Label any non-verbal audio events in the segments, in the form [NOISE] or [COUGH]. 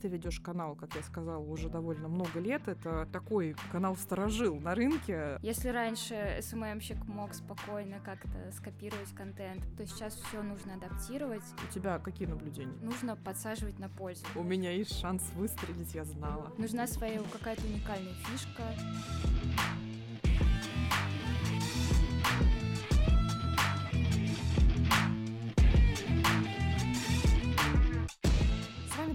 Ты ведешь канал, как я сказала, уже довольно много лет. Это такой канал сторожил на рынке. Если раньше СММщик мог спокойно как-то скопировать контент, то сейчас все нужно адаптировать. У тебя какие наблюдения? Нужно подсаживать на пользу. У меня есть шанс выстрелить, я знала. Нужна своя какая-то уникальная фишка.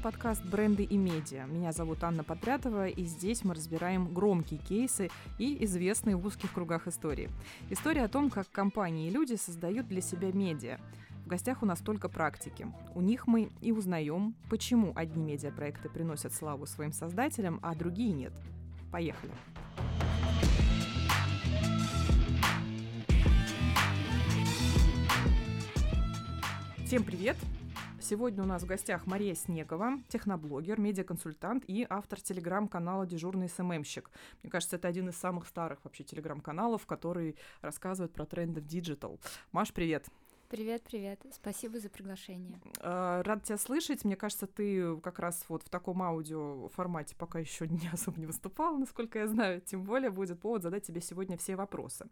Подкаст «Бренды и медиа». Меня зовут Анна Подрятова, и здесь мы разбираем громкие кейсы и известные в узких кругах истории. История о том, как компании и люди создают для себя медиа. В гостях у нас только практики. У них мы и узнаем, почему одни медиапроекты приносят славу своим создателям, а другие нет. Поехали! Всем привет! Сегодня у нас в гостях Мария Снегова, техноблогер, медиаконсультант и автор телеграм-канала «Дежурный SMM щик». Мне кажется, это один из самых старых вообще телеграм-каналов, который рассказывает про тренды в digital. Маш, привет! Привет, привет. Спасибо за приглашение. А, рад тебя слышать. Мне кажется, ты как раз вот в таком аудио формате пока еще не особо не выступала, насколько я знаю. Тем более будет повод задать тебе сегодня все вопросы.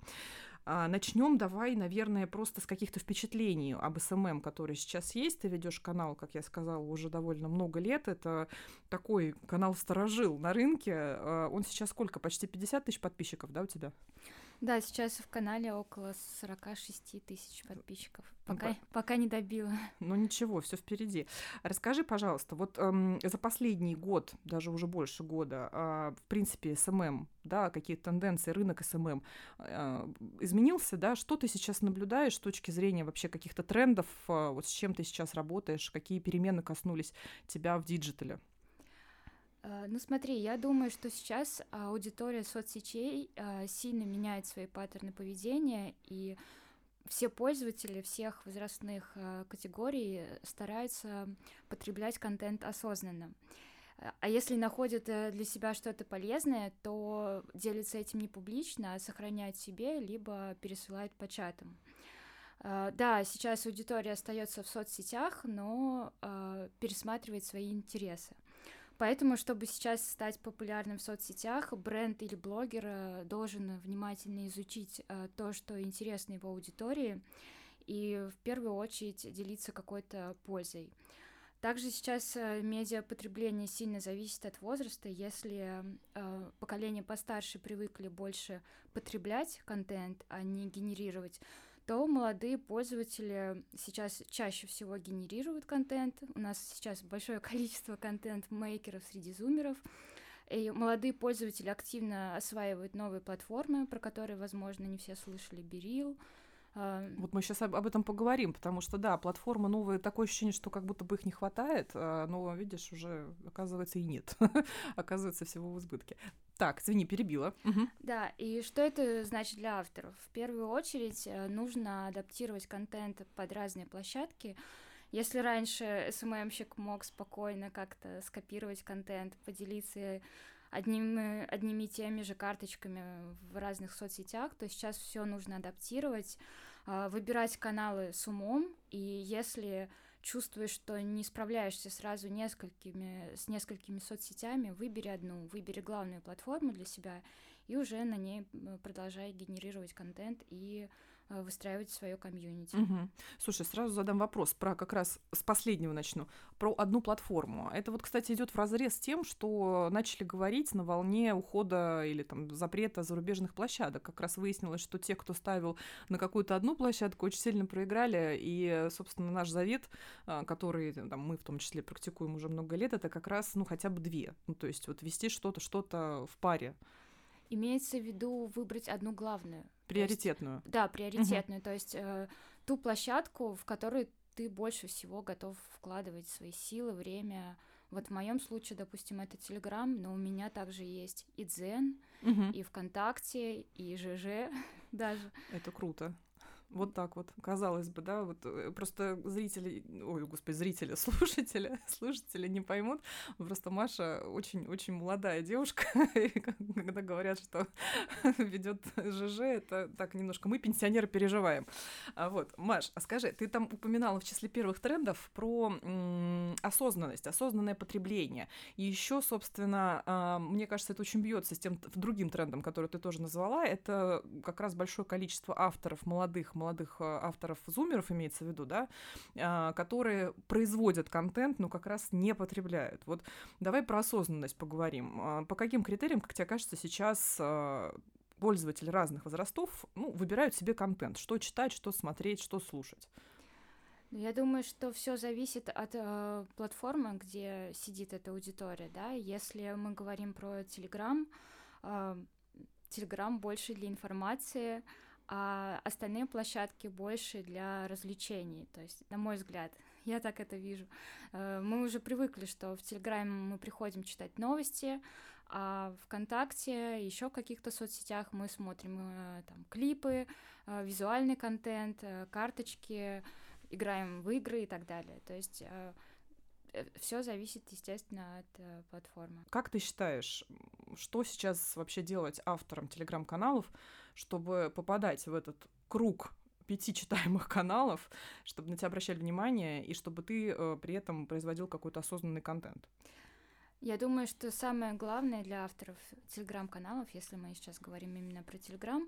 А, Начнем давай, наверное, просто с каких-то впечатлений об SMM, который сейчас есть. Ты ведешь канал, как я сказала, уже довольно много лет. Это такой канал сторожил на рынке. А, он сейчас сколько? Почти 50 тысяч подписчиков, да, у тебя? Да, сейчас в канале около 46 тысяч подписчиков. Пока, ну, пока не добила. Ну ничего, все впереди. Расскажи, пожалуйста, вот эм, за последний год, даже уже больше года, э, в принципе, SMM, да, какие тенденции, рынок SMM э, изменился, да, что ты сейчас наблюдаешь с точки зрения вообще каких-то трендов, э, вот с чем ты сейчас работаешь, какие перемены коснулись тебя в digital е? Э, ну смотри, я думаю, что сейчас аудитория соцсетей э, сильно меняет свои паттерны поведения, и все пользователи всех возрастных э, категорий стараются потреблять контент осознанно. А если находят для себя что-то полезное, то делятся этим не публично, а сохраняют себе, либо пересылают по чатам. Да, сейчас аудитория остается в соцсетях, но пересматривает свои интересы. Поэтому, чтобы сейчас стать популярным в соцсетях, бренд или блогер э, должен внимательно изучить э, то, что интересно его аудитории, и в первую очередь делиться какой-то пользой. Также сейчас э, медиапотребление сильно зависит от возраста. Если э, поколение постарше привыкли больше потреблять контент, а не генерировать, то молодые пользователи сейчас чаще всего генерируют контент. У нас сейчас большое [LAUGHS] количество контент-мейкеров среди зумеров. И молодые пользователи активно осваивают новые платформы, про которые, возможно, не все слышали. Берил, вот мы сейчас об, этом поговорим, потому что, да, платформы новые, такое ощущение, что как будто бы их не хватает, а, но, видишь, уже, оказывается, и нет. [LAUGHS] оказывается, всего в избытке. Так, извини, перебила. Угу. Да, и что это значит для авторов? В первую очередь э, нужно адаптировать контент под разные площадки. Если раньше СММщик мог спокойно как-то скопировать контент, поделиться одними, одними и теми же карточками в разных соцсетях, то сейчас все нужно адаптировать, а, выбирать каналы с умом, и если чувствуешь, что не справляешься сразу несколькими, с несколькими соцсетями, выбери одну, выбери главную платформу для себя и уже на ней продолжай генерировать контент и выстраивать свое комьюнити. Угу. Слушай, сразу задам вопрос про как раз с последнего начну, про одну платформу. Это вот, кстати, идет в разрез с тем, что начали говорить на волне ухода или там запрета зарубежных площадок. Как раз выяснилось, что те, кто ставил на какую-то одну площадку, очень сильно проиграли, и, собственно, наш завет а, которые там, мы в том числе практикуем уже много лет, это как раз, ну, хотя бы две. Ну, то есть вот вести что-то, что-то в паре. Имеется в виду выбрать одну главную. Приоритетную. Есть, да, приоритетную. Угу. То есть э, ту площадку, в которой ты больше всего готов вкладывать свои силы, время. Вот в моем случае, допустим, это Телеграм, но у меня также есть и Дзен, угу. и ВКонтакте, и ЖЖ [LAUGHS] даже. Это круто. Вот так вот, казалось бы, да, вот э, просто зрители, ой, господи, зрители, [LAUGHS] слушатели, слушатели не поймут, просто Маша очень-очень молодая девушка, [LAUGHS] когда говорят, что [LAUGHS] ведет ЖЖ, это так немножко мы, пенсионеры, переживаем. А вот, Маш, а скажи, ты там упоминала в числе первых трендов про м- осознанность, осознанное потребление. И еще, собственно, э, мне кажется, это очень бьется с тем другим трендом, который ты тоже назвала, это как раз большое количество авторов молодых, молодых э, авторов зумеров имеется в виду, да, а, которые производят контент, но как раз не потребляют. Вот давай про осознанность поговорим. А, по каким критериям, как тебе кажется, сейчас а, пользователи разных возрастов ну, выбирают себе контент, что читать, что смотреть, что слушать. Ну, я думаю, что все зависит от э, платформы, где сидит эта аудитория, да. Если мы говорим про Telegram, э, Telegram больше для информации, а остальные площадки больше для развлечений. То есть, на мой взгляд, [LAUGHS] я так это вижу. Э, мы уже привыкли, что в Телеграме мы приходим читать новости, а ВКонтакте, еще в каких-то соцсетях мы смотрим э, там клипы, э, визуальный контент, карточки, играем в игры и так далее. То есть все зависит, естественно, от платформы. Как ты считаешь, что сейчас вообще делать авторам телеграм-каналов, чтобы попадать в этот круг пяти читаемых каналов, чтобы на тебя обращали внимание и чтобы ты э, при этом производил какой-то осознанный контент? Я думаю, что самое главное для авторов телеграм-каналов, если мы сейчас говорим именно про телеграм,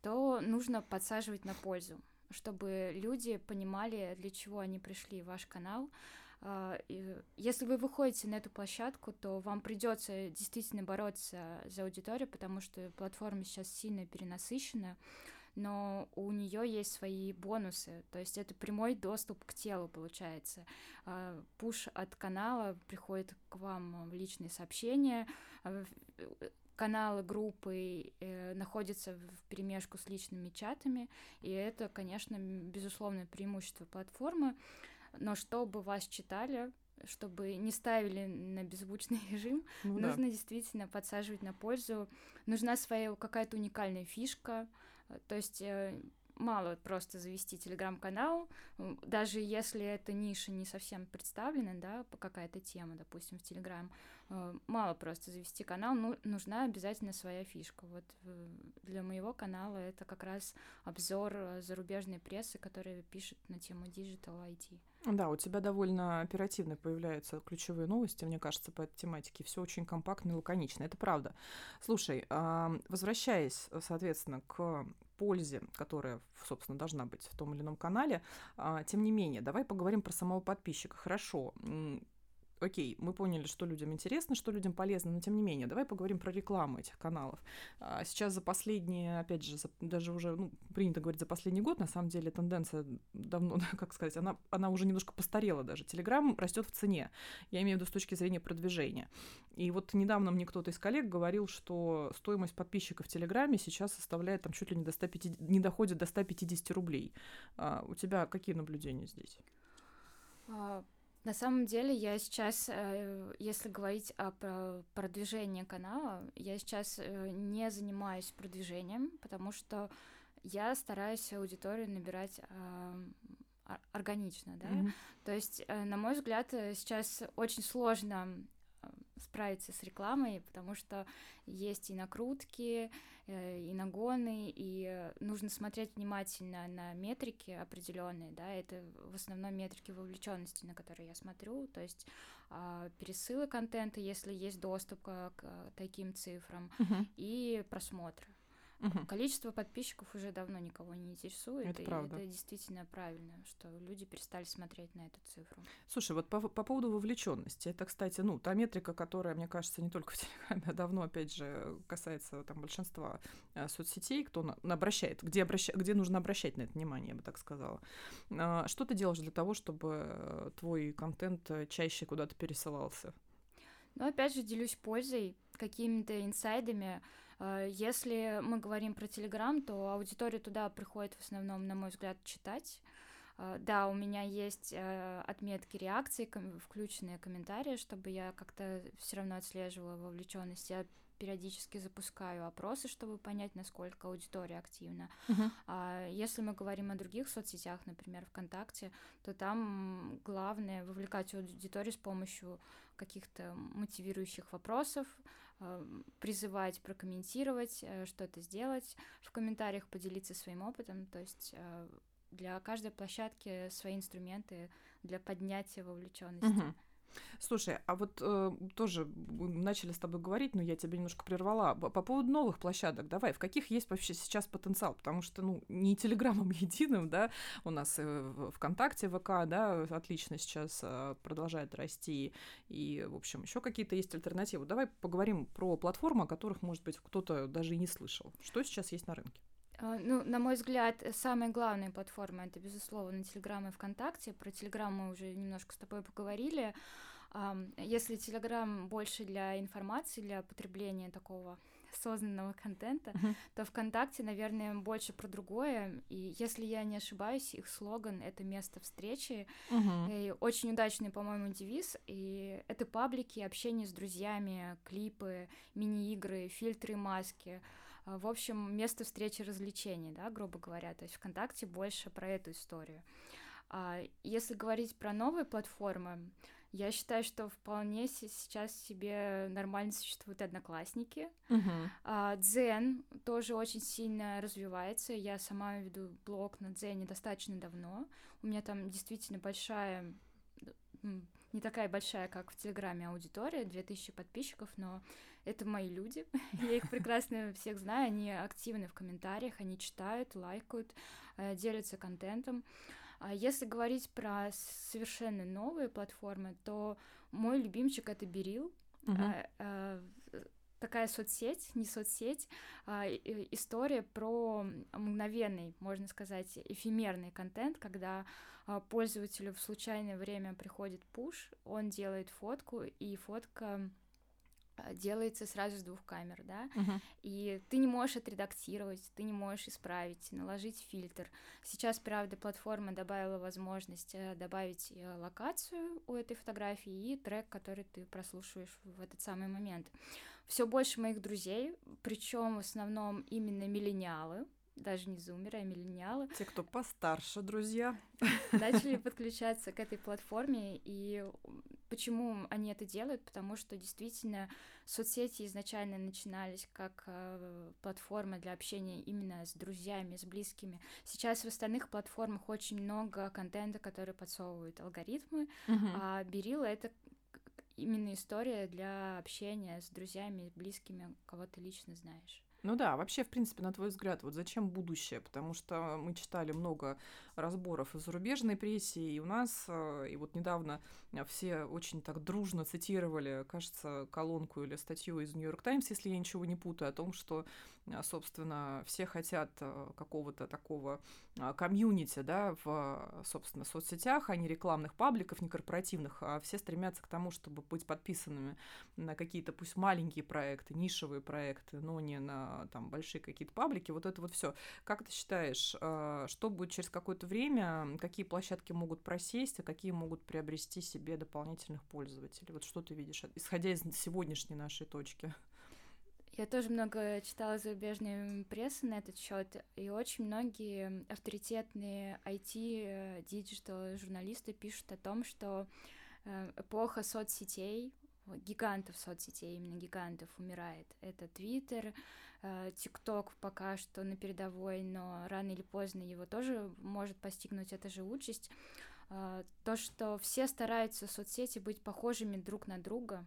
то нужно подсаживать на пользу, чтобы люди понимали, для чего они пришли в ваш канал, если вы выходите на эту площадку, то вам придется действительно бороться за аудиторию, потому что платформа сейчас сильно перенасыщена, но у нее есть свои бонусы, то есть это прямой доступ к телу получается. А, пуш от канала приходит к вам в личные сообщения, а, каналы, группы э, находятся в перемешку с личными чатами, и это, конечно, безусловное преимущество платформы но чтобы вас читали, чтобы не ставили на беззвучный [LAUGHS] режим, ну, нужно да. действительно подсаживать на пользу. Нужна своя какая-то уникальная фишка. То есть э, мало просто завести телеграм-канал, даже если эта ниша не совсем представлена, да, какая-то тема, допустим, в телеграм, э, мало просто завести канал, ну, нужна обязательно своя фишка. Вот э, для моего канала это как раз обзор зарубежной прессы, которая пишет на тему Digital IT. Да, у тебя довольно оперативно появляются ключевые новости, мне кажется, по этой тематике. Все очень компактно и лаконично. Это правда. Слушай, возвращаясь, соответственно, к пользе, которая, собственно, должна быть в том или ином канале, а, тем не менее, давай поговорим про самого подписчика. Хорошо, окей, мы поняли, что людям интересно, что людям полезно, но тем не менее, давай поговорим про рекламу этих каналов. А, сейчас за последние, опять же, даже уже, ну, принято говорить за последний год, на самом деле тенденция давно, [LAUGHS] как сказать, она, она уже немножко постарела даже. Телеграм растет в цене, я имею в виду с точки зрения продвижения. И вот недавно мне кто-то из коллег говорил, что стоимость подписчика в Телеграме сейчас составляет там чуть ли не, до 150, не доходит до 150 рублей. А, у тебя какие наблюдения здесь? На самом деле я сейчас, э, если говорить о продвижении канала, я сейчас э, не занимаюсь продвижением, потому что я стараюсь аудиторию набирать органично, да. Mm-hmm. То есть, э, на мой взгляд, сейчас очень сложно справиться с рекламой, потому что есть и накрутки, э, и нагоны, и нужно смотреть внимательно на метрики определенные, да, это в основном метрики вовлеченности, на которые я смотрю, то есть а, пересылы контента, если есть доступ к, к таким цифрам, uh-huh. и просмотры. Угу. Количество подписчиков уже давно никого не интересует. Это и правда. Это действительно правильно, что люди перестали смотреть на эту цифру. Слушай, вот по, по поводу вовлеченности, это, кстати, ну, та метрика, которая, мне кажется, не только в [LAUGHS] Телеграме, а давно, опять же, касается там большинства э, соцсетей, кто на, на обращает, где, обраща, где нужно обращать на это внимание, я бы так сказала. А, что ты делаешь для того, чтобы э, твой контент э, чаще куда-то пересылался? Ну, опять же, делюсь пользой, какими-то инсайдами, если мы говорим про Телеграм, то аудитория туда приходит в основном, на мой взгляд, читать. Э, да, у меня есть э, отметки реакций, включенные комментарии, чтобы я как-то все равно отслеживала вовлеченность. Я периодически запускаю опросы, чтобы понять, насколько аудитория активна. А если мы говорим о других соцсетях, например, ВКонтакте, то там главное вовлекать аудиторию с помощью каких-то мотивирующих вопросов, э, призывать прокомментировать, э, что-то сделать, в комментариях поделиться своим опытом. То есть э, для каждой площадки свои инструменты для поднятия вовлеченности. Мгм. Слушай, а вот э, тоже мы начали с тобой говорить, но я тебя немножко прервала. По по поводу новых площадок, давай, в каких есть вообще сейчас потенциал? Потому что, ну, не телеграммом [LAUGHS] единым, да, у нас э, ВКонтакте, ВК, да, отлично сейчас э, продолжает расти, и, в общем, еще какие-то есть альтернативы. Давай поговорим про платформы, о которых, может быть, кто-то даже и не слышал. Что сейчас есть на рынке? А, Ну, на мой взгляд, самые главные платформы это, безусловно, Телеграм и ВКонтакте. Про Телеграм мы уже немножко с тобой поговорили. Если Телеграм больше для информации, для потребления такого осознанного контента, Мгм. то ВКонтакте, наверное, больше про другое. И если я не ошибаюсь, их слоган — это место встречи. И очень удачный, по-моему, девиз. И это паблики, общение с друзьями, клипы, мини-игры, фильтры, маски. А, В общем, место встречи развлечений, да, грубо говоря. То есть ВКонтакте больше про эту историю. А если говорить про новые платформы, я считаю, что вполне се- сейчас себе нормально существуют одноклассники. А, Дзен тоже очень сильно развивается. Я сама веду блог на Дзене достаточно давно. У меня там действительно большая, не такая большая, как в Телеграме аудитория, 2000 подписчиков, но это мои люди. [LAUGHS] Я их прекрасно всех знаю. Они активны в комментариях, они читают, лайкают, э, делятся контентом. А если говорить про совершенно новые платформы, то мой любимчик это Берил. А, а, такая соцсеть, не соцсеть, а, история про мгновенный, можно сказать, эфемерный контент, когда а, пользователю в случайное время приходит пуш, он делает фотку, и фотка делается сразу с двух камер, да, Мгм. и ты не можешь отредактировать, ты не можешь исправить, наложить фильтр. Сейчас, правда, платформа добавила возможность э, добавить э, локацию у этой фотографии и трек, который ты прослушиваешь в этот самый момент. Все больше моих друзей, причем в основном именно миллениалы, даже не зумеры, а миллениалы, Те, кто постарше, друзья. начали подключаться к этой платформе. И почему они это делают? Потому что действительно соцсети изначально начинались как э, платформа для общения именно с друзьями, с близкими. Сейчас в остальных платформах очень много контента, который подсовывают алгоритмы, Мгм. а Берила это именно история для общения с друзьями, близкими, кого ты лично знаешь. Ну да, вообще, в принципе, на твой взгляд, вот зачем будущее? Потому что мы читали много разборов и зарубежной прессе, и у нас, э, и вот недавно э, все очень так дружно цитировали, кажется, колонку или статью из Нью-Йорк Таймс, если я ничего не путаю, о том, что, э, собственно, все хотят какого-то такого комьюнити, да, в, собственно, соцсетях, а не рекламных пабликов, не корпоративных, а все стремятся к тому, чтобы быть подписанными на какие-то пусть маленькие проекты, нишевые проекты, но не на там большие какие-то паблики. Вот это вот все. Как ты считаешь, что будет через какое-то время, какие площадки могут просесть, а какие могут приобрести себе дополнительных пользователей? Вот что ты видишь, исходя из сегодняшней нашей точки? Я тоже много читала зарубежной прессы на этот счет, и очень многие авторитетные IT, digital журналисты пишут о том, что э, эпоха соцсетей, гигантов соцсетей, именно гигантов умирает. Это Твиттер, ТикТок пока что на передовой, но рано или поздно его тоже может постигнуть эта же участь. Э, То, что все стараются в соцсети быть похожими друг на друга,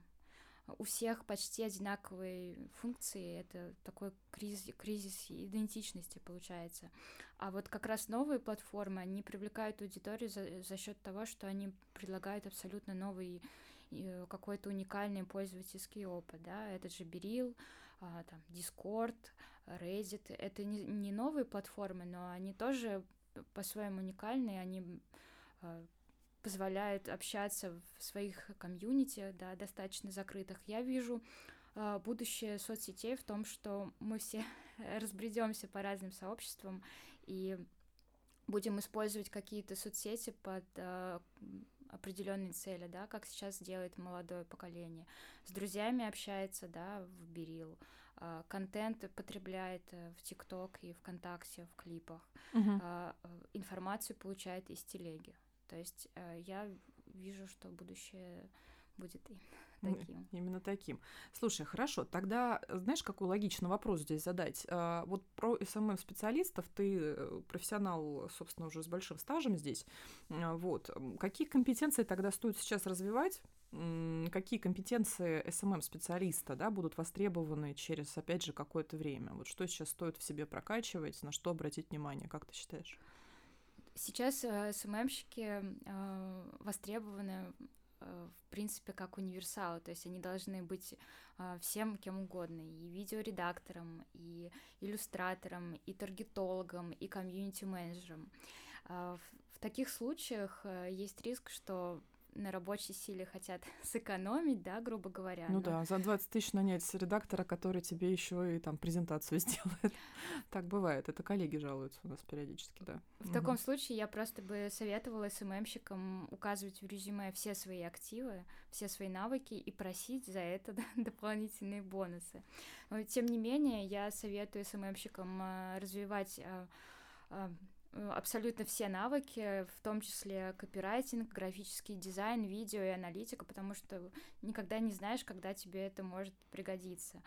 у всех почти одинаковые функции. Это такой кризис, кризис идентичности получается. А вот как раз новые платформы, они привлекают аудиторию за, за счет того, что они предлагают абсолютно новый э, какой-то уникальный пользовательский опыт, да, этот же Берил, а, там, Discord, Reddit, это не, не новые платформы, но они тоже по-своему уникальные, они а, позволяют общаться в своих комьюнити, да, достаточно закрытых. Я вижу э, будущее соцсетей в том, что мы все [LAUGHS] разбредемся по разным сообществам и будем использовать какие-то соцсети под определенные цели, да, как сейчас делает молодое поколение. С друзьями общается, да, в Берил, а, контент потребляет э, в ТикТок и ВКонтакте, в клипах, угу. информацию получает из телеги. То есть э, я вижу, что будущее будет [LAUGHS] таким. Именно таким. Слушай, хорошо, тогда знаешь, какой логичный вопрос здесь задать? А, вот про СММ-специалистов ты э, профессионал, собственно, уже с большим стажем здесь. Вот. Какие компетенции тогда стоит сейчас развивать? Какие компетенции SMM-специалиста да, будут востребованы через, опять же, какое-то время? Вот что сейчас стоит в себе прокачивать, на что обратить внимание, как ты считаешь? Сейчас э, SMM щики э, востребованы Э, в принципе, как универсалы, то есть они должны быть э, всем кем угодно, и видеоредактором, и иллюстратором, и таргетологом, и комьюнити-менеджером. Э, в таких случаях есть риск, что на рабочей силе хотят [LAUGHS] сэкономить, да, грубо говоря. Ну но... да, за 20 тысяч нанять редактора, который тебе еще и там презентацию [LAUGHS] сделает. так бывает, это коллеги жалуются у нас периодически, да. В угу. таком случае я просто бы советовала СММщикам указывать в резюме все свои активы, все свои навыки и просить за это [LAUGHS] дополнительные бонусы. Но, тем не менее, я советую СММщикам э, развивать э, Э, абсолютно все навыки, в том числе копирайтинг, графический дизайн, видео и аналитика, потому что никогда не знаешь, когда тебе это может пригодиться.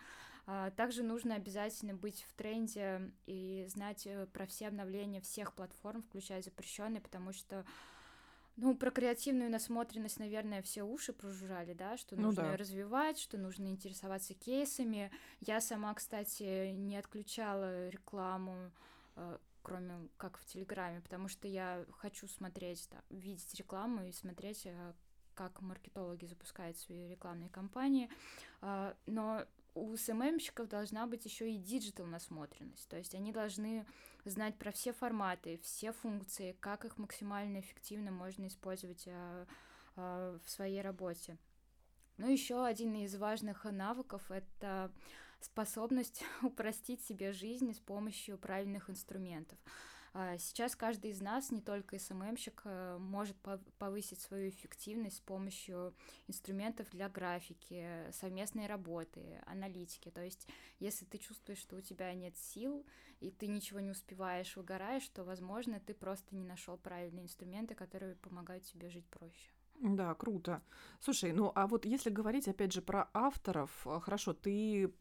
А, также нужно обязательно быть в тренде и знать э, про все обновления всех платформ, включая запрещенные, потому что ну, про креативную насмотренность, наверное, все уши прожужжали, да, что ну нужно да. развивать, что нужно интересоваться кейсами. Я сама, кстати, не отключала рекламу э, кроме как в Телеграме, потому что я хочу смотреть, да, видеть рекламу и смотреть, э, как маркетологи запускают свои рекламные кампании. А, но у SMM щиков должна быть еще и digital насмотренность, то есть они должны знать про все форматы, все функции, как их максимально эффективно можно использовать а, а, в своей работе. Ну, еще один из важных навыков это способность [LAUGHS] упростить себе жизнь с помощью правильных инструментов. А, сейчас каждый из нас, не только СММщик, э, может повысить свою эффективность с помощью инструментов для графики, совместной работы, аналитики. То есть, если ты чувствуешь, что у тебя нет сил, и ты ничего не успеваешь, выгораешь, то, возможно, ты просто не нашел правильные инструменты, которые помогают тебе жить проще. Да, круто. Слушай, ну а вот если говорить опять же про авторов, а, хорошо, ты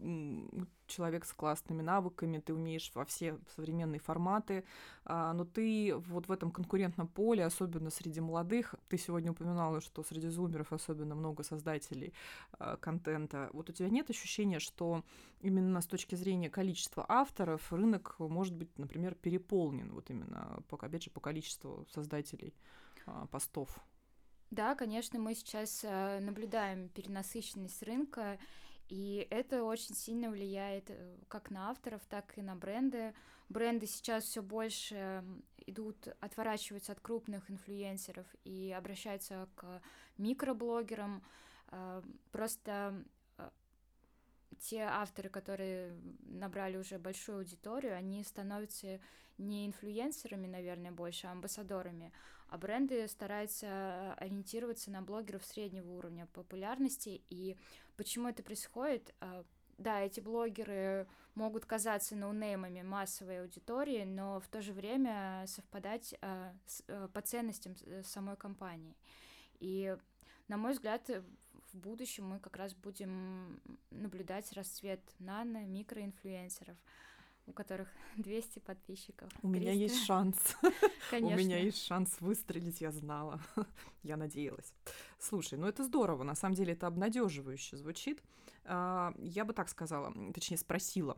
человек с классными навыками, ты умеешь во все современные форматы, а, но ты вот в этом конкурентном поле, особенно среди молодых, ты сегодня упоминала, что среди зумеров особенно много создателей а, контента. Вот у тебя нет ощущения, что именно с точки зрения количества авторов рынок может быть, например, переполнен, вот именно, опять же, по количеству создателей постов? Да, конечно, мы сейчас э, наблюдаем перенасыщенность рынка, и это очень сильно влияет э, как на авторов, так и на бренды. Бренды сейчас все больше идут, отворачиваются от крупных инфлюенсеров и обращаются к микроблогерам. Э, просто те авторы, которые набрали уже большую аудиторию, они становятся не инфлюенсерами, наверное, больше, а амбассадорами а бренды стараются ориентироваться на блогеров среднего уровня популярности. И почему это происходит? А, да, эти блогеры могут казаться ноунеймами массовой аудитории, но в то же время совпадать с, а, по ценностям э, самой компании. И, на мой взгляд, в будущем мы как раз будем наблюдать расцвет нано, микроинфлюенсеров у которых [LAUGHS] 200 подписчиков. У 300. меня есть шанс. Конечно. [LAUGHS] У меня есть шанс выстрелить, я знала. [LAUGHS] я надеялась. Слушай, ну это здорово, на самом деле это обнадеживающе звучит. А, я бы так сказала, точнее спросила.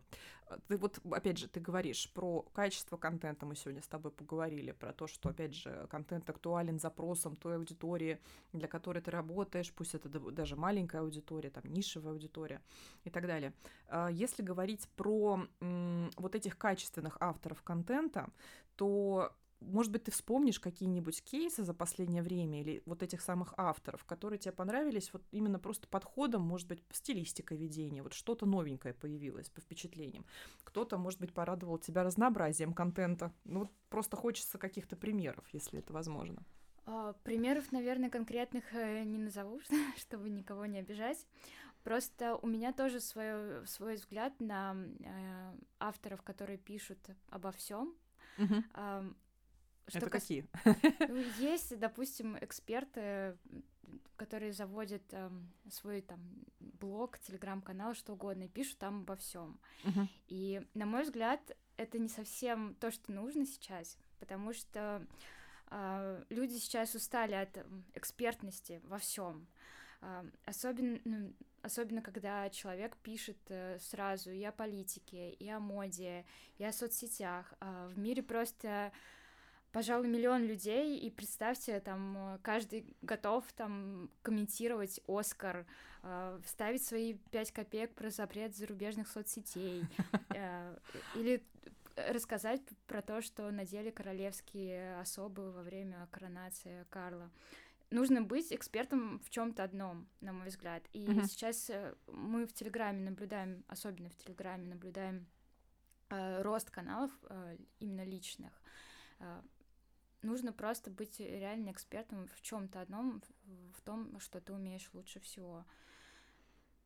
Ты вот, опять же, ты говоришь про качество контента, мы сегодня с тобой поговорили, про то, что, опять же, контент актуален запросам той аудитории, для которой ты работаешь, пусть это даже маленькая аудитория, там, нишевая аудитория и так далее. А, если говорить про вот этих качественных авторов контента, то может быть, ты вспомнишь какие-нибудь кейсы за последнее время или вот этих самых авторов, которые тебе понравились вот именно просто подходом, может быть, стилистикой ведения, вот что-то новенькое появилось по впечатлениям. Кто-то, может быть, порадовал тебя разнообразием контента. Ну, вот просто хочется каких-то примеров, если это возможно. А, примеров, наверное, конкретных э, не назову, [LAUGHS] чтобы никого не обижать. Просто у меня тоже свой, свой взгляд на э, авторов, которые пишут обо всем. Угу. Что Это кас... какие? Ну, есть, допустим, эксперты, которые заводят э, свой там блог, телеграм-канал, что угодно, и пишут там обо всем. Угу. И, на мой взгляд, это не совсем то, что нужно сейчас, потому что э, люди сейчас устали от экспертности во всем. Э, особенно, ну, особенно когда человек пишет э, сразу и о политике, и о моде, и о соцсетях. Э, в мире просто пожалуй, миллион людей, и представьте, там каждый готов там комментировать Оскар, э, вставить свои пять копеек про запрет зарубежных соцсетей, [LAUGHS] э, или рассказать про то, что надели королевские особы во время коронации Карла. Нужно быть экспертом в чем-то одном, на мой взгляд. И mm-hmm. сейчас э, мы в Телеграме наблюдаем, особенно в Телеграме наблюдаем э, рост каналов э, именно личных. Нужно просто быть реально экспертом в чем-то одном, в том, что ты умеешь лучше всего.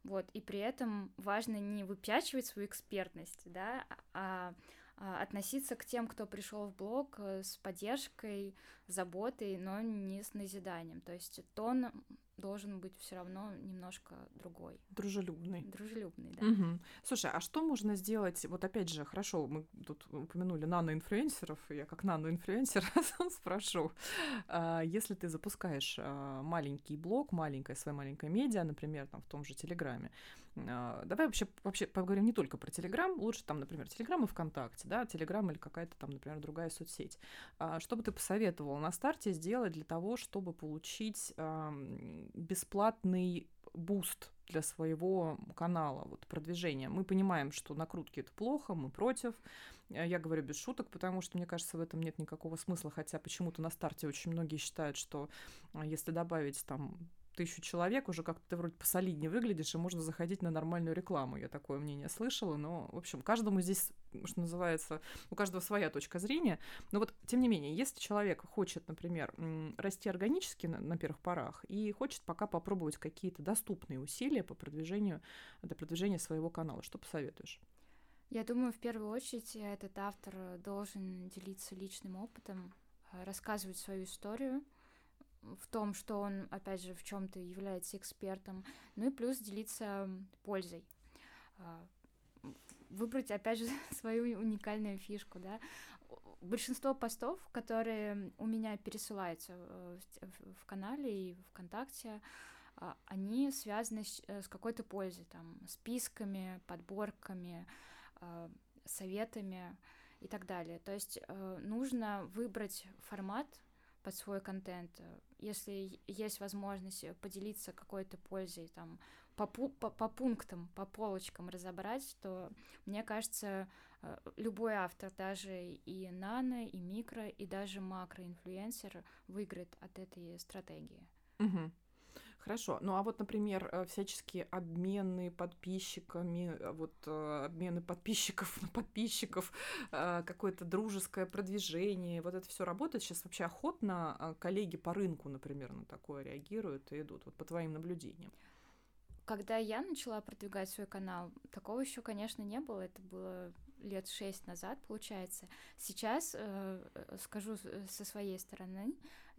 Вот, и при этом важно не выпячивать свою экспертность, да, а, а относиться к тем, кто пришел в блог э, с поддержкой, заботой, но не с назиданием. То есть тон должен быть все равно немножко другой. Дружелюбный. Дружелюбный, да. Угу. Слушай, а что можно сделать? Вот опять же, хорошо, мы тут упомянули наноинфлюенсеров, я как наноинфлюенсер [LAUGHS] спрошу. А, если ты запускаешь а, маленький блог, маленькое свое маленькое медиа, например, там в том же Телеграме, а, давай вообще, вообще поговорим не только про Телеграм, лучше там, например, Телеграм и ВКонтакте, да, Телеграм или какая-то там, например, другая соцсеть. Что бы ты посоветовал на старте сделать для того, чтобы получить бесплатный boost для своего канала, вот продвижения. Мы понимаем, что накрутки это плохо, мы против. Я говорю без шуток, потому что, мне кажется, в этом нет никакого смысла, хотя почему-то на старте очень многие считают, что а, если добавить там тысячу человек, уже как-то ты вроде посолиднее выглядишь, и можно заходить на нормальную рекламу. Я такое мнение слышала, но, в общем, каждому здесь, что называется, у каждого своя точка зрения. Но вот, тем не менее, если человек хочет, например, расти органически на, на первых порах и хочет пока попробовать какие-то доступные усилия по продвижению, для продвижения своего канала, что посоветуешь? Я думаю, в первую очередь этот автор должен делиться личным опытом, рассказывать свою историю, в том, что он, опять же, в чем-то является экспертом, ну и плюс делиться пользой. А, выбрать, опять же, [LAUGHS] свою уникальную фишку, да. Большинство постов, которые у меня пересылаются э, в канале и ВКонтакте, а, они связаны с э, какой-то пользой, там, списками, подборками, а, советами и так далее. То есть э, нужно выбрать формат, под свой контент. Если есть возможность поделиться какой-то пользой, там, по, по, по пунктам, по полочкам разобрать, то, мне кажется, э, любой автор, даже и нано, и микро, и даже макроинфлюенсер выиграет от этой стратегии. Угу. Хорошо. Ну а вот, например, э, всяческие обмены подписчиками, э, вот э, обмены подписчиков [LAUGHS] на подписчиков, какое-то дружеское продвижение, вот это все работает сейчас вообще охотно коллеги по рынку, например, на такое реагируют и идут, вот по твоим наблюдениям. Когда я начала продвигать свой канал, такого еще, конечно, не было. Это было лет шесть назад, получается. Сейчас, э, скажу со своей стороны,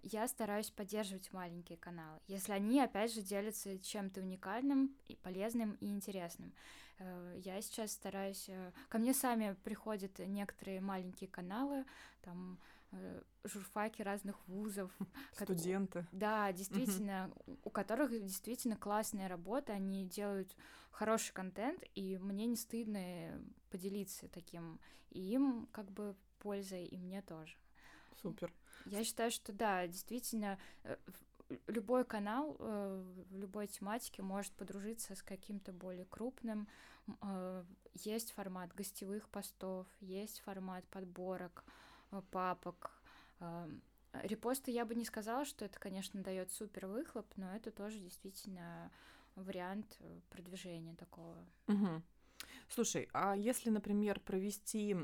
я стараюсь поддерживать маленькие каналы, если они, опять же, делятся чем-то уникальным, и полезным и интересным. Э, я сейчас стараюсь... Э, ко мне сами приходят некоторые маленькие каналы, там э, журфаки разных вузов. [LAUGHS] Студенты. Как, да, действительно, угу. у которых действительно классная работа, они делают хороший контент, и мне не стыдно поделиться таким. И им как бы пользой, и мне тоже. Супер. Я считаю, что да, действительно, э, любой канал э, в любой тематике может подружиться с каким-то более крупным. Э, есть формат гостевых постов, есть формат подборок, папок. Репосты я бы не сказала, что это, конечно, дает супер выхлоп, но это тоже действительно вариант продвижения такого. Угу. Слушай, а если, например, провести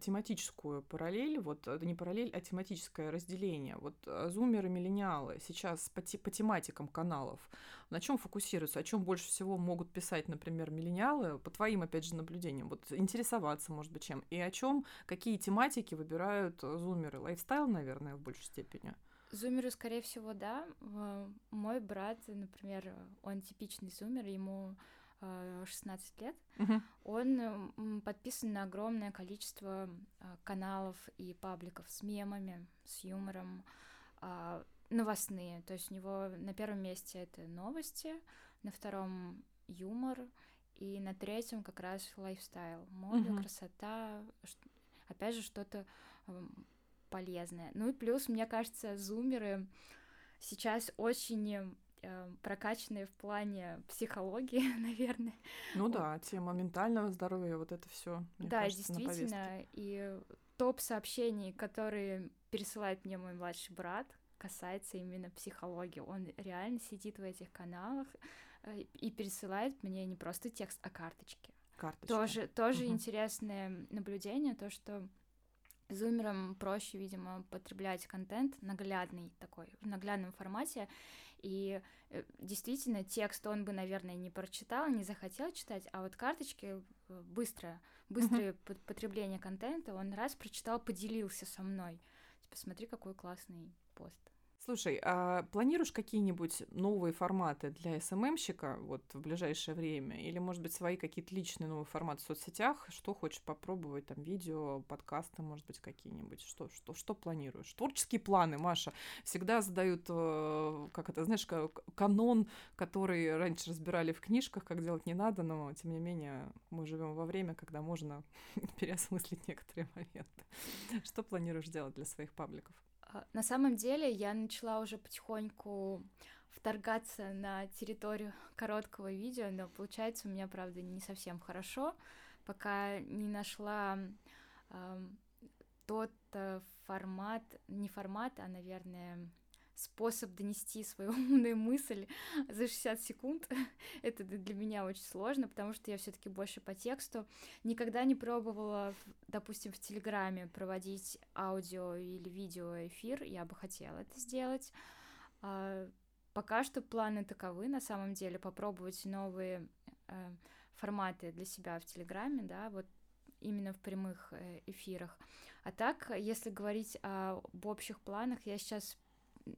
тематическую параллель, вот это не параллель, а тематическое разделение, вот э, зумеры, миллениалы сейчас по, те, по тематикам каналов, на чем фокусируются, о чем больше всего могут писать, например, миллениалы, по твоим, опять же, наблюдениям, вот интересоваться, может быть, чем, и о чем, какие тематики выбирают э, зумеры, лайфстайл, наверное, в большей степени. Зумеры, скорее всего, да. Мой брат, например, он типичный зумер, ему 16 э, лет, uh-huh. он подписан на огромное количество э, каналов и пабликов с мемами, с юмором, а, новостные. То есть у него на первом месте это новости, на втором юмор, и на третьем как раз лайфстайл, мода, uh-huh. красота, опять же что-то полезное. Ну и плюс, мне кажется, зумеры сейчас очень э, прокачанные в плане психологии, [LAUGHS] наверное. Ну вот. да, тема ментального здоровья, вот это все. Да, кажется, действительно. И топ сообщений, которые пересылает мне мой младший брат, касается именно психологии. Он реально сидит в этих каналах э, и пересылает мне не просто текст, а карточки. Карточки. Тоже, тоже угу. интересное наблюдение, то, что зумерам проще, видимо, потреблять контент наглядный такой, в наглядном формате, и э, действительно текст он бы, наверное, не прочитал, не захотел читать, а вот карточки э, быстро, быстрое uh-huh. потребление контента, он раз прочитал, поделился со мной. Посмотри, типа, какой классный пост. Слушай, а планируешь какие-нибудь новые форматы для СММщика вот в ближайшее время? Или, может быть, свои какие-то личные новые форматы в соцсетях? Что хочешь попробовать? Там видео, подкасты, может быть, какие-нибудь? Что, что, что планируешь? Творческие планы, Маша, всегда задают, э, как это, знаешь, канон, который раньше разбирали в книжках, как делать не надо, но, тем не менее, мы живем во время, когда можно [LAUGHS] переосмыслить некоторые моменты. Что планируешь делать для своих пабликов? А, на самом деле я начала уже потихоньку вторгаться на территорию [LAUGHS] короткого видео, но получается у меня, правда, не совсем хорошо, пока не нашла э, тот формат, не формат, а, наверное, способ донести свою [LAUGHS] умную мысль за 60 секунд. [LAUGHS] Это для меня очень сложно, потому что я все-таки больше по тексту. Никогда не пробовала, допустим, в Телеграме проводить аудио или видео эфир. Я бы хотела это сделать. А, пока что планы таковы, на самом деле, попробовать новые э, форматы для себя в Телеграме, да, вот именно в прямых э, эфирах. А так, если говорить об общих планах, я сейчас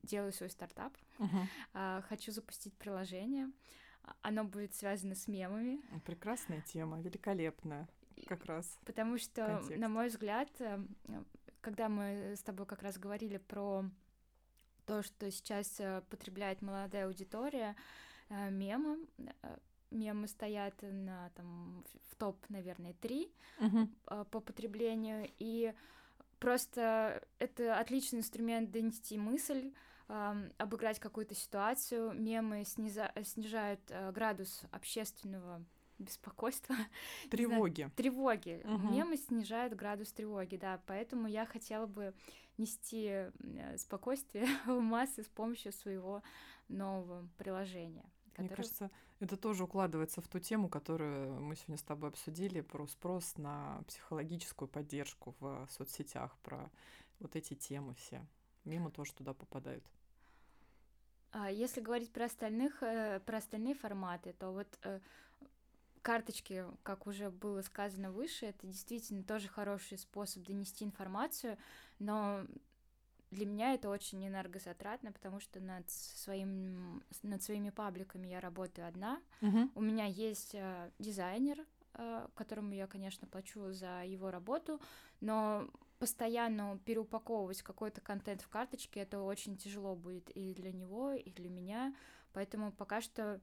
делаю свой стартап, uh-huh. хочу запустить приложение. Оно будет связано с мемами. Прекрасная тема, великолепная, как раз. Потому что, контекст. на мой взгляд, э, когда мы с тобой как раз говорили про то, что сейчас э, потребляет молодая аудитория, э, мемы, мемы стоят на там в топ, наверное, три uh-huh. по потреблению, и Просто это отличный инструмент донести мысль, обыграть какую-то ситуацию. Мемы сниза- снижают э, градус общественного беспокойства. [LAUGHS] Тревоги. Знаю, тревоги. Угу. Мемы снижают градус тревоги, да. Поэтому я хотела бы нести э, спокойствие [LAUGHS] в массы с помощью своего нового приложения. Мне кажется, это тоже укладывается в ту тему, которую мы сегодня с тобой обсудили, про спрос на психологическую поддержку в соцсетях, про вот эти темы все. Мимо тоже туда попадают. А если говорить про остальных, э, про остальные форматы, то вот э, карточки, как уже было сказано выше, это действительно тоже хороший способ донести информацию, но для меня это очень энергозатратно, потому что над, своим, над своими пабликами я работаю одна. Uh-huh. У меня есть э, дизайнер, э, которому я, конечно, плачу за его работу, но постоянно переупаковывать какой-то контент в карточке это очень тяжело будет и для него, и для меня. Поэтому пока что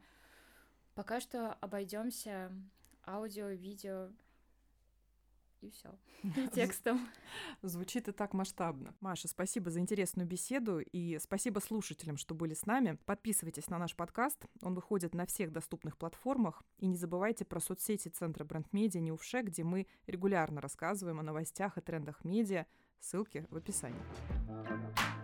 пока что обойдемся аудио, видео и все. [LAUGHS] текстом. Звучит и так масштабно. Маша, спасибо за интересную беседу и спасибо слушателям, что были с нами. Подписывайтесь на наш подкаст. Он выходит на всех доступных платформах. И не забывайте про соцсети Центра бренд-медиа Неувше, где мы регулярно рассказываем о новостях и трендах медиа. Ссылки в описании.